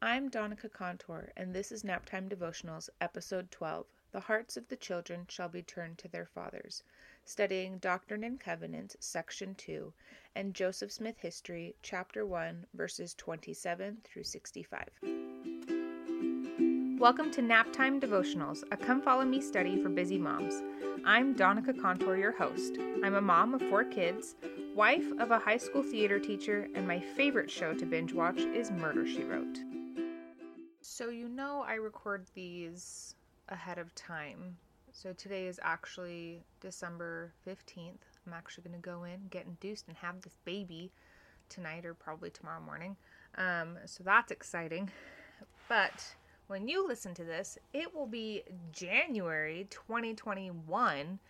I'm Donica Contour, and this is Naptime Devotionals, Episode 12 The Hearts of the Children Shall Be Turned to Their Fathers, studying Doctrine and Covenants, Section 2, and Joseph Smith History, Chapter 1, verses 27 through 65. Welcome to Naptime Devotionals, a come follow me study for busy moms. I'm Donica Contour, your host. I'm a mom of four kids, wife of a high school theater teacher, and my favorite show to binge watch is Murder She Wrote. So, you know, I record these ahead of time. So, today is actually December 15th. I'm actually going to go in, get induced, and have this baby tonight or probably tomorrow morning. Um, so, that's exciting. But when you listen to this, it will be January 2021.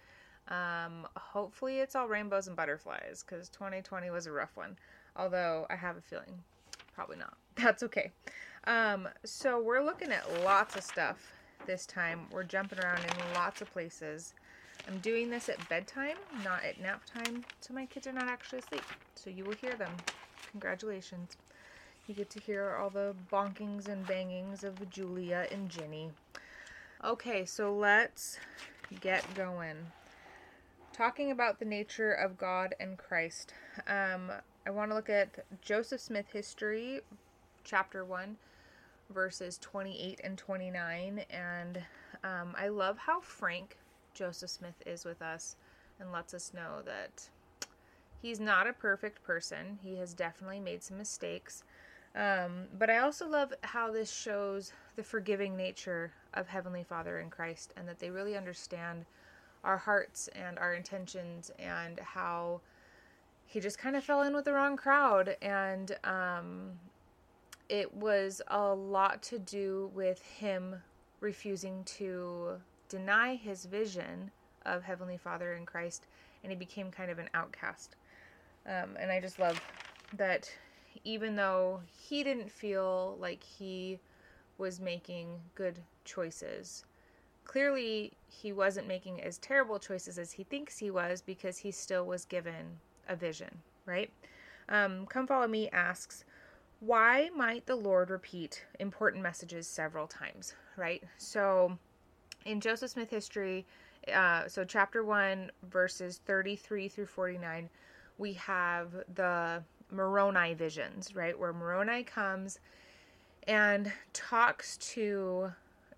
Um, hopefully, it's all rainbows and butterflies because 2020 was a rough one. Although I have a feeling probably not. That's okay. Um, so we're looking at lots of stuff this time. We're jumping around in lots of places. I'm doing this at bedtime, not at nap time, so my kids are not actually asleep. So you will hear them. Congratulations. You get to hear all the bonkings and bangings of Julia and Ginny. Okay, so let's get going. Talking about the nature of God and Christ. Um, I want to look at Joseph Smith History, chapter 1, verses 28 and 29. And um, I love how frank Joseph Smith is with us and lets us know that he's not a perfect person. He has definitely made some mistakes. Um, but I also love how this shows the forgiving nature of Heavenly Father in Christ and that they really understand our hearts and our intentions and how he just kind of fell in with the wrong crowd. And um, it was a lot to do with him refusing to deny his vision of Heavenly Father in Christ, and he became kind of an outcast. Um, and I just love that even though he didn't feel like he was making good choices, clearly he wasn't making as terrible choices as he thinks he was because he still was given a vision, right? Um, Come Follow Me asks, why might the Lord repeat important messages several times, right? So in Joseph Smith history, uh, so chapter 1, verses 33 through 49, we have the Moroni visions, right? Where Moroni comes and talks to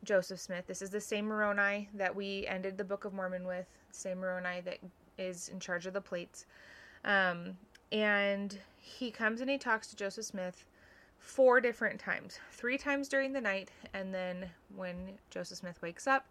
Joseph Smith. This is the same Moroni that we ended the Book of Mormon with, same Moroni that is in charge of the plates. Um, and he comes and he talks to Joseph Smith four different times three times during the night, and then when Joseph Smith wakes up,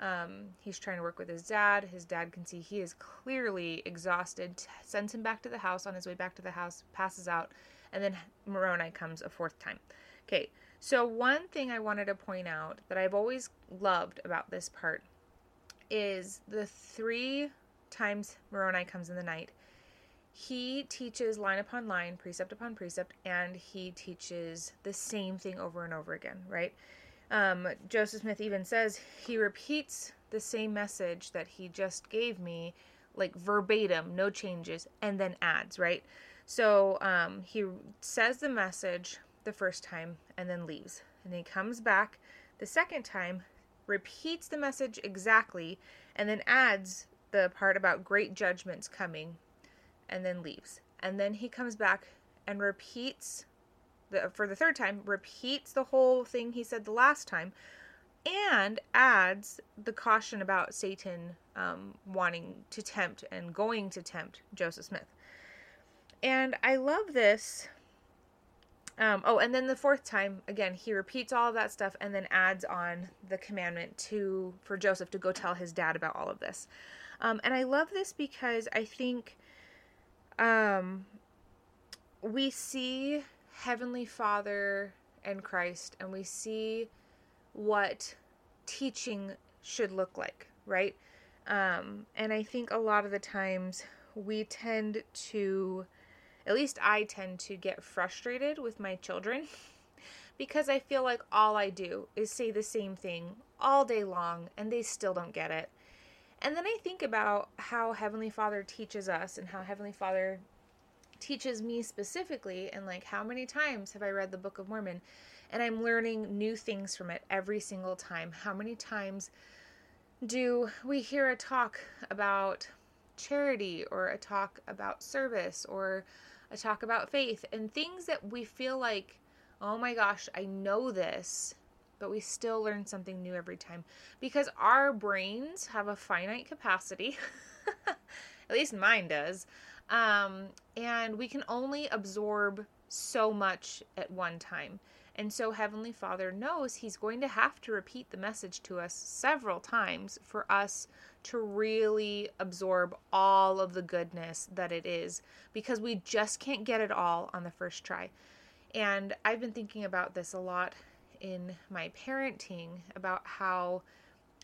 um, he's trying to work with his dad. His dad can see he is clearly exhausted, sends him back to the house. On his way back to the house, passes out, and then Moroni comes a fourth time. Okay, so one thing I wanted to point out that I've always loved about this part is the three times Moroni comes in the night he teaches line upon line, precept upon precept, and he teaches the same thing over and over again, right? Um, Joseph Smith even says he repeats the same message that he just gave me, like verbatim, no changes, and then adds, right? So um, he says the message the first time and then leaves. And he comes back the second time, repeats the message exactly, and then adds the part about great judgments coming and then leaves. And then he comes back and repeats the, for the third time, repeats the whole thing he said the last time, and adds the caution about Satan um, wanting to tempt and going to tempt Joseph Smith. And I love this. Um, oh, and then the fourth time, again, he repeats all of that stuff and then adds on the commandment to for Joseph to go tell his dad about all of this. Um, and I love this because I think um, we see Heavenly Father and Christ, and we see what teaching should look like, right? Um, and I think a lot of the times we tend to, at least I tend to get frustrated with my children because I feel like all I do is say the same thing all day long and they still don't get it. And then I think about how Heavenly Father teaches us and how Heavenly Father teaches me specifically, and like how many times have I read the Book of Mormon? and I'm learning new things from it every single time. How many times do we hear a talk about charity or a talk about service or a talk about faith and things that we feel like, oh my gosh, I know this, but we still learn something new every time because our brains have a finite capacity. At least mine does. Um, and we can only absorb so much at one time. And so Heavenly Father knows He's going to have to repeat the message to us several times for us to really absorb all of the goodness that it is because we just can't get it all on the first try. And I've been thinking about this a lot in my parenting about how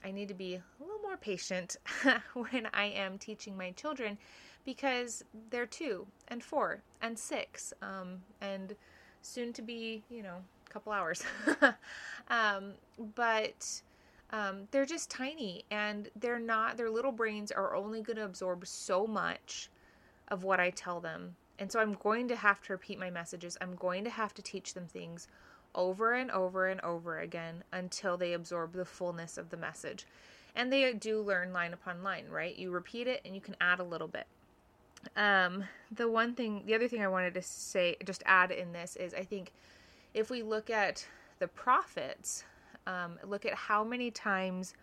I need to be a little more patient when I am teaching my children because they're two and four and six um, and soon to be, you know, a couple hours. um, but um, they're just tiny and they're not, their little brains are only going to absorb so much of what I tell them. And so I'm going to have to repeat my messages. I'm going to have to teach them things over and over and over again until they absorb the fullness of the message. And they do learn line upon line, right? You repeat it and you can add a little bit. Um, the one thing, the other thing I wanted to say, just add in this is I think if we look at the prophets, um, look at how many times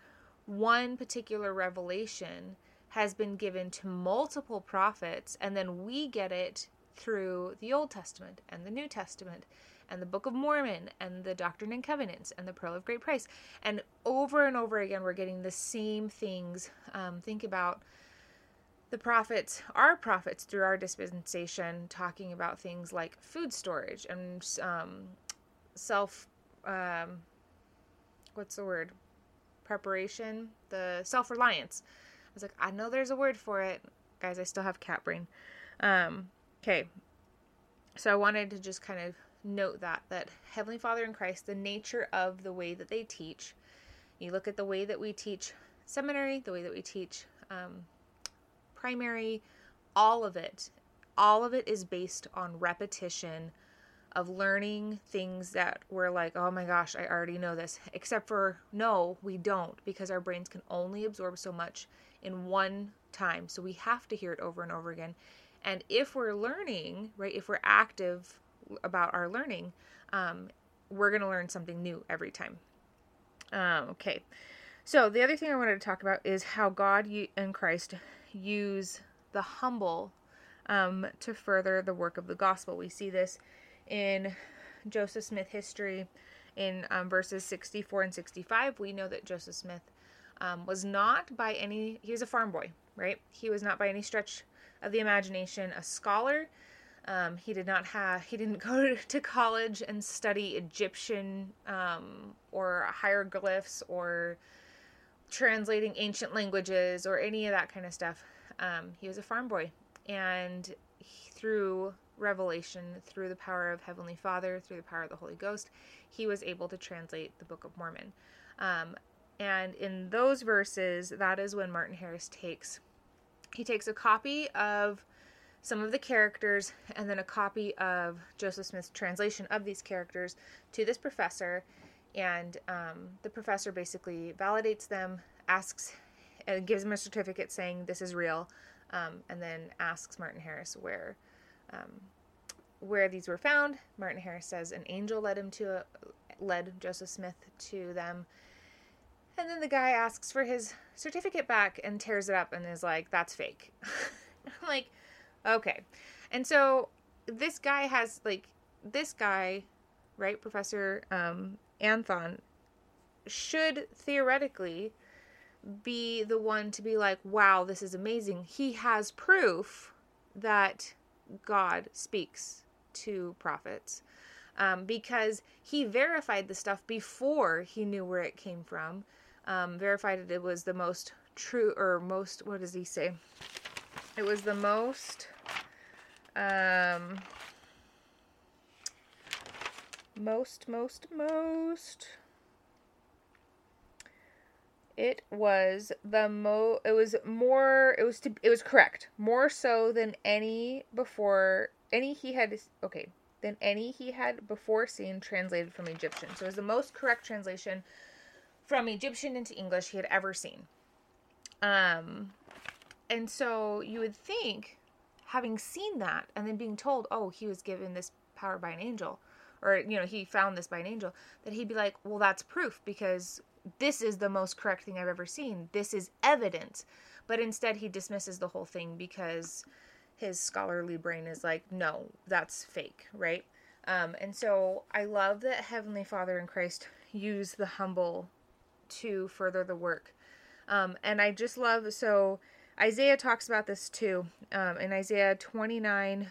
one particular revelation has been given to multiple prophets, and then we get it through the Old Testament and the New Testament and the Book of Mormon and the Doctrine and Covenants and the Pearl of Great Price. And over and over again, we're getting the same things. Um, think about the prophets, our prophets through our dispensation, talking about things like food storage and um, self, um, what's the word? Preparation, the self reliance. I was like, I know there's a word for it. Guys, I still have cat brain. Um, okay. So I wanted to just kind of note that, that Heavenly Father in Christ, the nature of the way that they teach, you look at the way that we teach seminary, the way that we teach um, primary, all of it, all of it is based on repetition of learning things that we're like, oh my gosh, I already know this. Except for, no, we don't, because our brains can only absorb so much in one time. So we have to hear it over and over again. And if we're learning, right, if we're active about our learning, um, we're going to learn something new every time. Um, okay. So the other thing I wanted to talk about is how God and Christ use the humble um, to further the work of the gospel. We see this in Joseph Smith history in um, verses 64 and 65. We know that Joseph Smith um, was not by any, he was a farm boy, right? He was not by any stretch of the imagination a scholar. Um, he did not have, he didn't go to college and study Egyptian um, or hieroglyphs or translating ancient languages or any of that kind of stuff. Um, he was a farm boy, and he, through revelation, through the power of Heavenly Father, through the power of the Holy Ghost, he was able to translate the Book of Mormon. Um, and in those verses, that is when Martin Harris takes he takes a copy of some of the characters and then a copy of Joseph Smith's translation of these characters to this professor and um, the professor basically validates them, asks, and gives him a certificate saying this is real, um, and then asks Martin Harris where um, where these were found. Martin Harris says an angel led him to a, led Joseph Smith to them, and then the guy asks for his certificate back and tears it up and is like, "That's fake." I'm like, okay, and so this guy has like this guy, right, Professor um, Anthon should theoretically be the one to be like, wow, this is amazing. He has proof that God speaks to prophets um, because he verified the stuff before he knew where it came from, um, verified that it was the most true or most, what does he say? It was the most. Um, most, most, most. It was the mo. It was more. It was to. It was correct. More so than any before. Any he had. Okay. than any he had before seen translated from Egyptian. So it was the most correct translation from Egyptian into English he had ever seen. Um, and so you would think, having seen that and then being told, oh, he was given this power by an angel, or, you know, he found this by an angel, that he'd be like, well, that's proof because this is the most correct thing I've ever seen. This is evidence. But instead, he dismisses the whole thing because his scholarly brain is like, no, that's fake, right? Um, and so I love that Heavenly Father and Christ use the humble to further the work. Um, and I just love, so Isaiah talks about this too. Um, in Isaiah 29,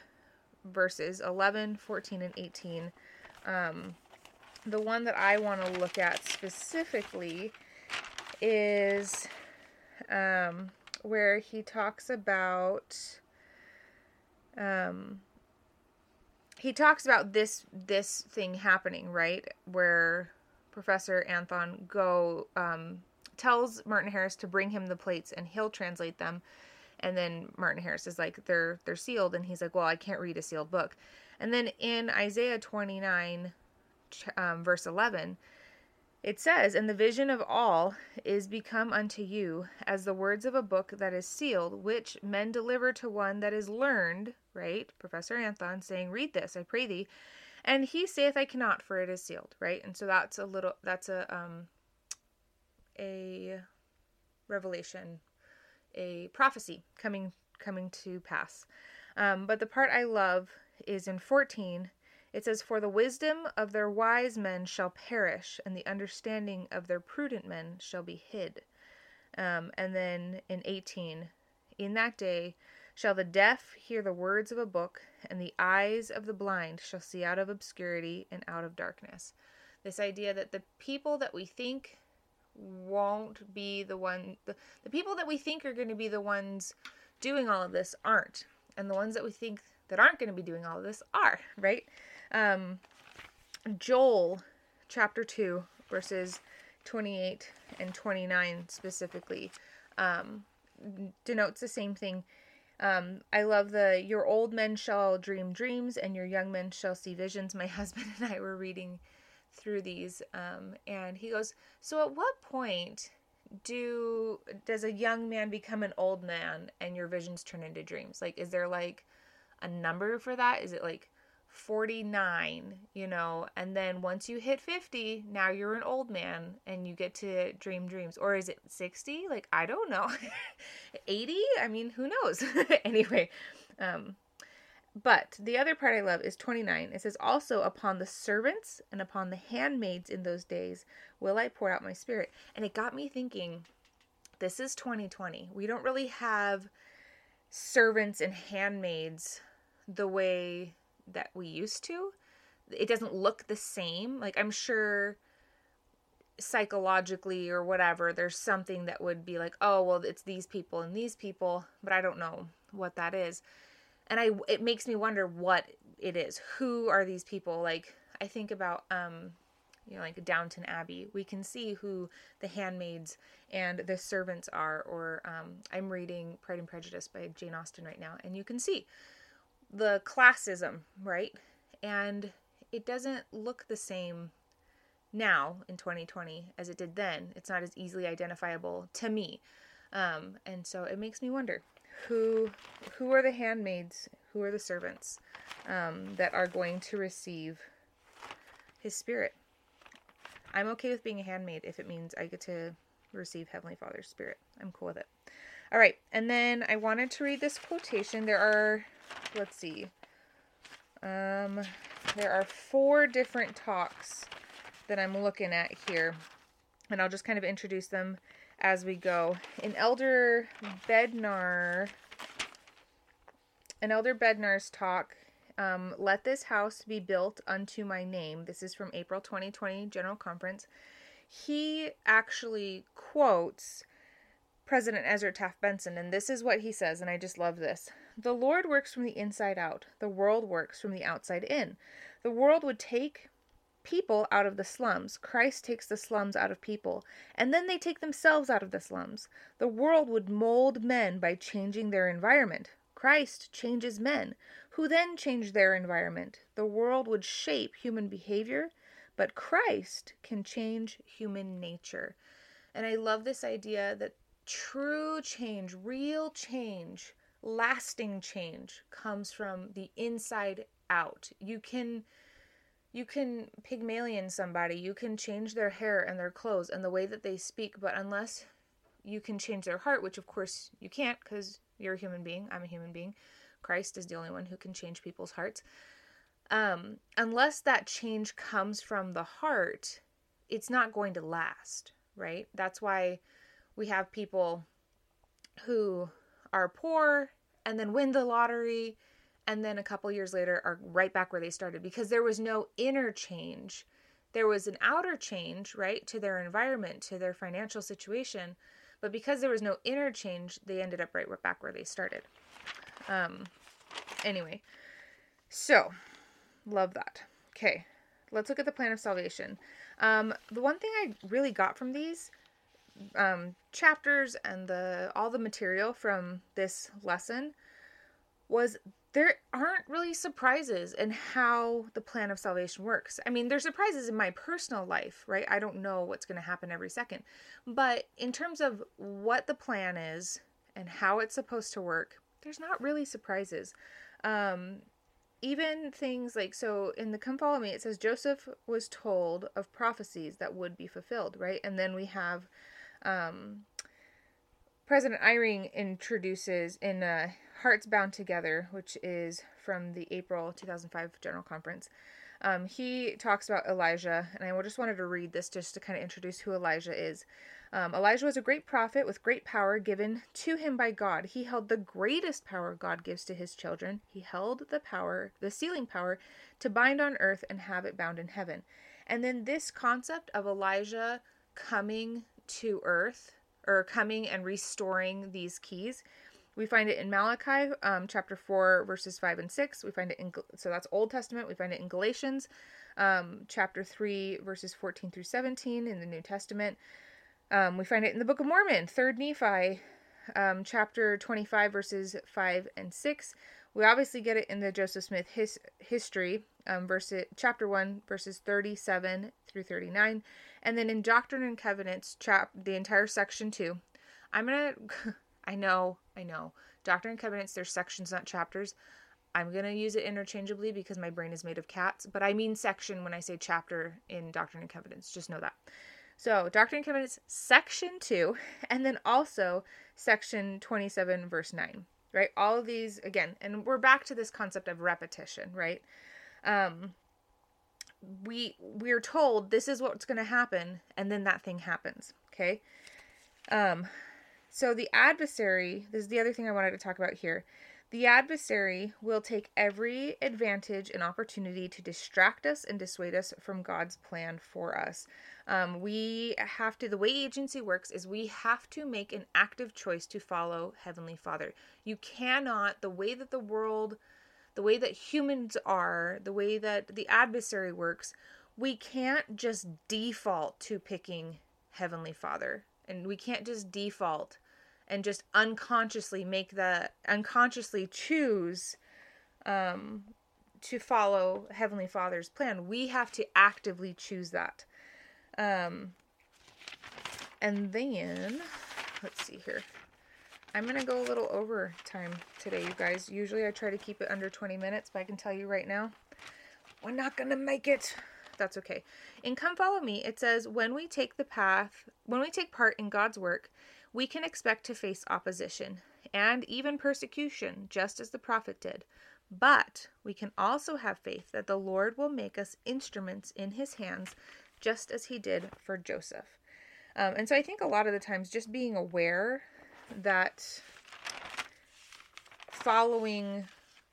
verses 11, 14, and 18. Um, the one that I want to look at specifically is um, where he talks about um, he talks about this this thing happening right where Professor Anthon go um, tells Martin Harris to bring him the plates and he'll translate them and then Martin Harris is like they're they're sealed and he's like well I can't read a sealed book and then in Isaiah 29 um, verse 11, it says, And the vision of all is become unto you as the words of a book that is sealed, which men deliver to one that is learned, right? Professor Anthon saying, Read this, I pray thee. And he saith, I cannot, for it is sealed, right? And so that's a little, that's a, um, a revelation, a prophecy coming, coming to pass. Um, but the part I love is in 14 it says, For the wisdom of their wise men shall perish, and the understanding of their prudent men shall be hid. Um, and then in 18, In that day shall the deaf hear the words of a book, and the eyes of the blind shall see out of obscurity and out of darkness. This idea that the people that we think won't be the one, the, the people that we think are going to be the ones doing all of this aren't. And the ones that we think that aren't going to be doing all of this are, right? Um, Joel chapter 2, verses 28 and 29 specifically, um, denotes the same thing. Um, I love the your old men shall dream dreams and your young men shall see visions. My husband and I were reading through these, um, and he goes, "So at what point do does a young man become an old man and your visions turn into dreams? Like, is there like a number for that? Is it like 49, you know, and then once you hit 50, now you're an old man and you get to dream dreams. Or is it 60? Like, I don't know. 80? I mean, who knows? anyway, um, but the other part I love is 29. It says, Also upon the servants and upon the handmaids in those days will I pour out my spirit. And it got me thinking, this is 2020. We don't really have servants and handmaids the way that we used to. It doesn't look the same. Like I'm sure psychologically or whatever there's something that would be like, "Oh, well it's these people and these people," but I don't know what that is. And I it makes me wonder what it is. Who are these people? Like I think about um you know, like Downton Abbey, we can see who the handmaids and the servants are. Or um, I'm reading Pride and Prejudice by Jane Austen right now, and you can see the classism, right? And it doesn't look the same now in 2020 as it did then. It's not as easily identifiable to me. Um, and so it makes me wonder who who are the handmaids, who are the servants um, that are going to receive his spirit. I'm okay with being a handmaid if it means I get to receive Heavenly Father's spirit. I'm cool with it. All right, and then I wanted to read this quotation. There are let's see. Um, there are four different talks that I'm looking at here, and I'll just kind of introduce them as we go. In Elder Bednar, an Elder Bednar's talk, um, Let This House Be Built Unto My Name. This is from April 2020 General Conference. He actually quotes President Ezra Taft Benson, and this is what he says, and I just love this. The Lord works from the inside out, the world works from the outside in. The world would take people out of the slums. Christ takes the slums out of people, and then they take themselves out of the slums. The world would mold men by changing their environment. Christ changes men. who then change their environment. The world would shape human behavior, but Christ can change human nature. And I love this idea that true change, real change, lasting change comes from the inside out. You can you can Pygmalion somebody, you can change their hair and their clothes and the way that they speak, but unless you can change their heart, which of course you can't because you're a human being, I'm a human being. Christ is the only one who can change people's hearts. Um, unless that change comes from the heart, it's not going to last, right? That's why we have people who are poor and then win the lottery and then a couple years later are right back where they started because there was no inner change. There was an outer change, right, to their environment, to their financial situation, but because there was no inner change, they ended up right back where they started. Um anyway. So, love that. Okay. Let's look at the plan of salvation. Um the one thing I really got from these um, chapters and the all the material from this lesson was there aren't really surprises in how the plan of salvation works. I mean, there's surprises in my personal life, right? I don't know what's going to happen every second. But in terms of what the plan is and how it's supposed to work, there's not really surprises. Um, even things like so in the come follow me it says joseph was told of prophecies that would be fulfilled right and then we have um, President Eyring introduces in uh, Hearts Bound Together, which is from the April 2005 General Conference. Um, he talks about Elijah, and I just wanted to read this just to kind of introduce who Elijah is. Um, Elijah was a great prophet with great power given to him by God. He held the greatest power God gives to his children. He held the power, the sealing power, to bind on earth and have it bound in heaven. And then this concept of Elijah coming to earth or coming and restoring these keys. We find it in Malachi um, chapter 4, verses 5 and 6. We find it in, so that's Old Testament. We find it in Galatians um, chapter 3, verses 14 through 17 in the New Testament. Um, we find it in the Book of Mormon, 3rd Nephi, um, chapter 25, verses 5 and 6. We obviously get it in the Joseph Smith his, history, um, verse, chapter 1, verses 37 through 39. And then in Doctrine and Covenants, chap the entire section two. I'm gonna I know, I know. Doctrine and Covenants, there's sections, not chapters. I'm gonna use it interchangeably because my brain is made of cats, but I mean section when I say chapter in Doctrine and Covenants. Just know that. So, Doctrine and Covenants, section 2, and then also section 27, verse 9, right? All of these, again, and we're back to this concept of repetition, right? Um, we we're told this is what's going to happen and then that thing happens okay um so the adversary this is the other thing i wanted to talk about here the adversary will take every advantage and opportunity to distract us and dissuade us from god's plan for us um, we have to the way agency works is we have to make an active choice to follow heavenly father you cannot the way that the world the way that humans are, the way that the adversary works, we can't just default to picking Heavenly Father. And we can't just default and just unconsciously make the unconsciously choose um, to follow Heavenly Father's plan. We have to actively choose that. Um, and then, let's see here. I'm going to go a little over time today, you guys. Usually I try to keep it under 20 minutes, but I can tell you right now, we're not going to make it. That's okay. In Come Follow Me, it says, when we take the path, when we take part in God's work, we can expect to face opposition and even persecution, just as the prophet did. But we can also have faith that the Lord will make us instruments in his hands, just as he did for Joseph. Um, and so I think a lot of the times just being aware that following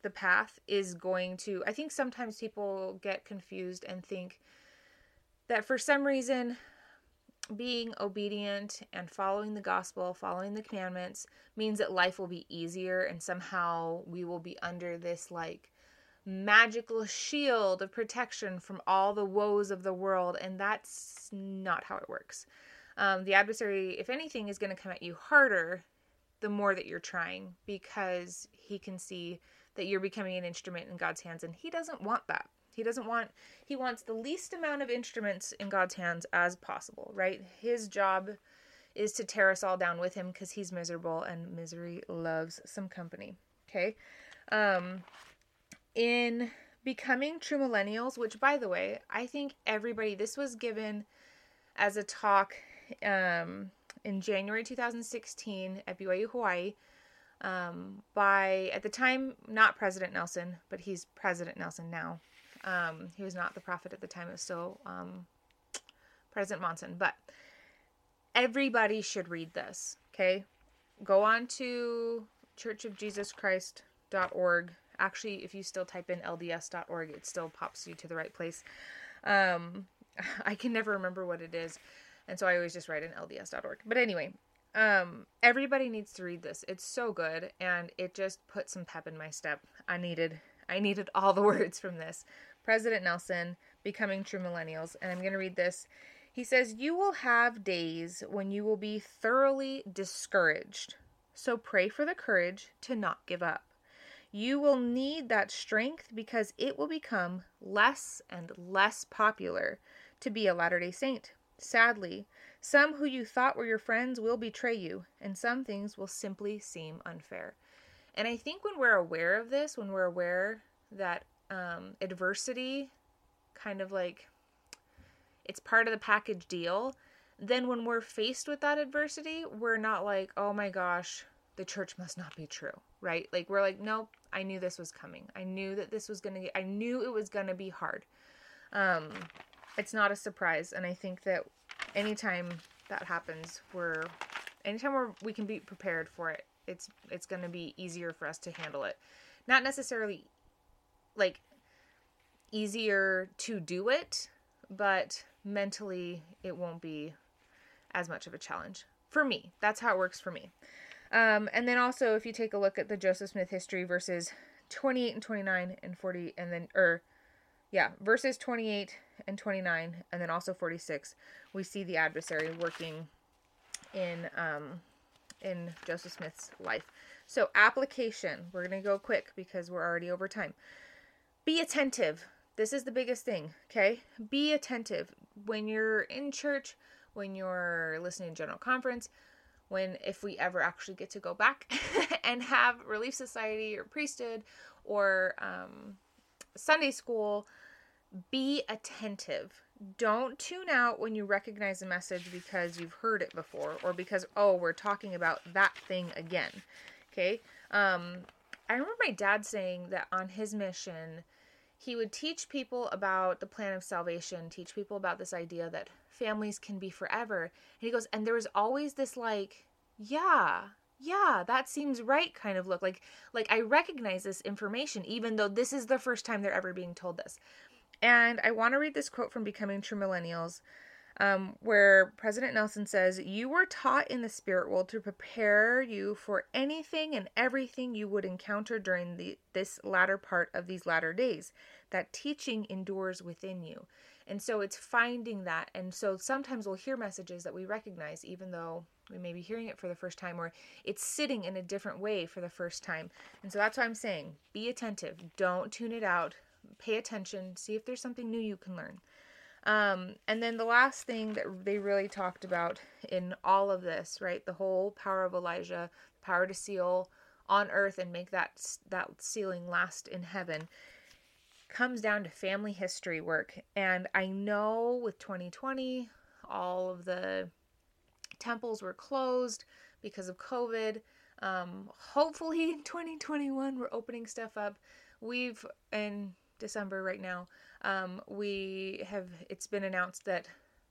the path is going to I think sometimes people get confused and think that for some reason being obedient and following the gospel, following the commandments means that life will be easier and somehow we will be under this like magical shield of protection from all the woes of the world and that's not how it works. Um, the adversary, if anything, is going to come at you harder the more that you're trying because he can see that you're becoming an instrument in God's hands. And He doesn't want that. He doesn't want, He wants the least amount of instruments in God's hands as possible, right? His job is to tear us all down with Him because He's miserable and misery loves some company. Okay. Um, in becoming true millennials, which by the way, I think everybody, this was given as a talk um, in January 2016 at BYU Hawaii um, by, at the time, not President Nelson, but he's President Nelson now. Um, he was not the prophet at the time, it was still um, President Monson. But everybody should read this, okay? Go on to churchofjesuschrist.org. Actually, if you still type in lds.org, it still pops you to the right place. Um, I can never remember what it is, and so I always just write in lds.org. But anyway, um, everybody needs to read this. It's so good, and it just put some pep in my step. I needed, I needed all the words from this. President Nelson, Becoming True Millennials, and I'm going to read this. He says, You will have days when you will be thoroughly discouraged. So pray for the courage to not give up. You will need that strength because it will become less and less popular to be a Latter day Saint. Sadly, some who you thought were your friends will betray you, and some things will simply seem unfair. And I think when we're aware of this, when we're aware that um, adversity kind of like it's part of the package deal, then when we're faced with that adversity, we're not like, oh my gosh, the church must not be true, right? Like we're like, nope, I knew this was coming. I knew that this was gonna get, I knew it was gonna be hard. Um, it's not a surprise, and I think that anytime that happens, we're anytime we're, we can be prepared for it, it's it's gonna be easier for us to handle it. Not necessarily like easier to do it, but mentally it won't be as much of a challenge for me. That's how it works for me. Um, and then also, if you take a look at the Joseph Smith history, verses 28 and 29 and 40, and then, or yeah, verses 28 and 29, and then also 46, we see the adversary working in um, in Joseph Smith's life. So, application. We're to go quick because we're already over time. Be attentive. This is the biggest thing, okay? Be attentive. When you're in church, when you're listening to general conference, when if we ever actually get to go back and have relief society or priesthood or um, sunday school be attentive don't tune out when you recognize a message because you've heard it before or because oh we're talking about that thing again okay um, i remember my dad saying that on his mission he would teach people about the plan of salvation teach people about this idea that families can be forever. And he goes, and there was always this like, yeah, yeah, that seems right kind of look. Like like I recognize this information even though this is the first time they're ever being told this. And I want to read this quote from Becoming True Millennials, um, where President Nelson says, You were taught in the spirit world to prepare you for anything and everything you would encounter during the, this latter part of these latter days. That teaching endures within you. And so it's finding that. And so sometimes we'll hear messages that we recognize, even though we may be hearing it for the first time, or it's sitting in a different way for the first time. And so that's why I'm saying be attentive. Don't tune it out. Pay attention. See if there's something new you can learn. Um, and then the last thing that they really talked about in all of this, right? The whole power of Elijah, power to seal on earth and make that that sealing last in heaven comes down to family history work. And I know with 2020, all of the temples were closed because of COVID. Um, hopefully in 2021, we're opening stuff up. We've, in December right now, um, we have, it's been announced that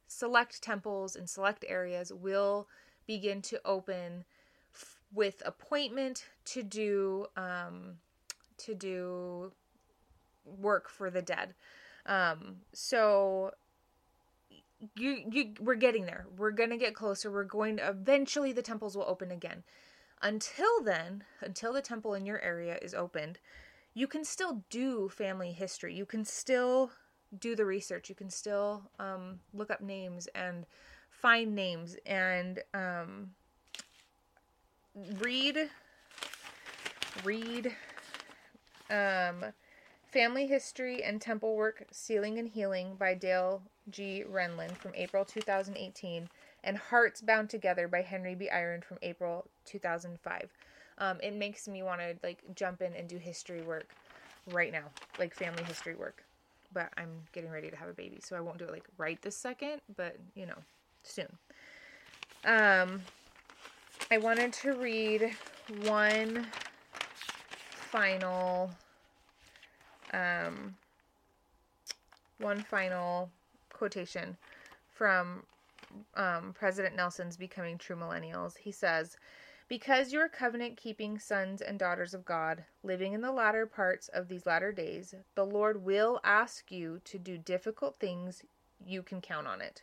select temples in select areas will begin to open f- with appointment to do um, to do work for the dead. Um, so you you we're getting there. We're to get closer. We're going to eventually the temples will open again. Until then, until the temple in your area is opened, you can still do family history. You can still do the research. You can still um, look up names and find names and um, read read Um, Family History and Temple Work Sealing and Healing by Dale G. Renlund from April 2018, and Hearts Bound Together by Henry B. Eyring from April 2005. Um, it makes me want to like jump in and do history work right now, like family history work. But I'm getting ready to have a baby, so I won't do it like right this second, but you know, soon. Um, I wanted to read one final um, one final quotation from um, President Nelson's Becoming True Millennials. He says, Because you are covenant keeping sons and daughters of God, living in the latter parts of these latter days, the Lord will ask you to do difficult things. You can count on it.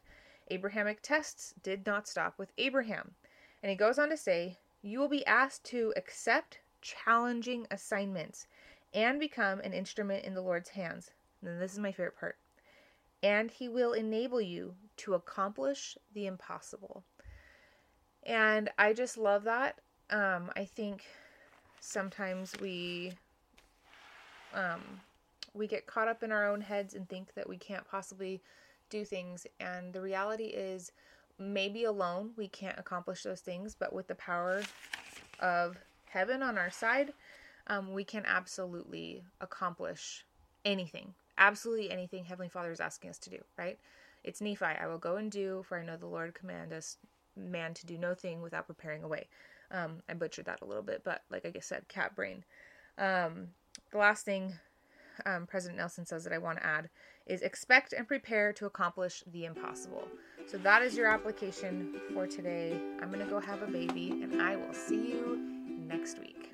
Abrahamic tests did not stop with Abraham. And he goes on to say, You will be asked to accept challenging assignments and become an instrument in the Lord's hands. And this is my favorite part. And he will enable you to accomplish the impossible. And I just love that. Um, I think sometimes we um, we get caught up in our own heads and think that we can't possibly do things. And the reality is, maybe alone we can't accomplish those things, but with the power of heaven on our side, um, we can absolutely accomplish anything. Absolutely anything Heavenly Father is asking us to do, right? It's Nephi. I will go and do, for I know the Lord command us, man, to do no thing without preparing a way. Um, I butchered that a little bit, but like I said, cat brain. Um, the last thing um, President Nelson says that I want to add is expect and prepare to accomplish the impossible. So that is your application for today. I'm going to go have a baby, and I will see you next week.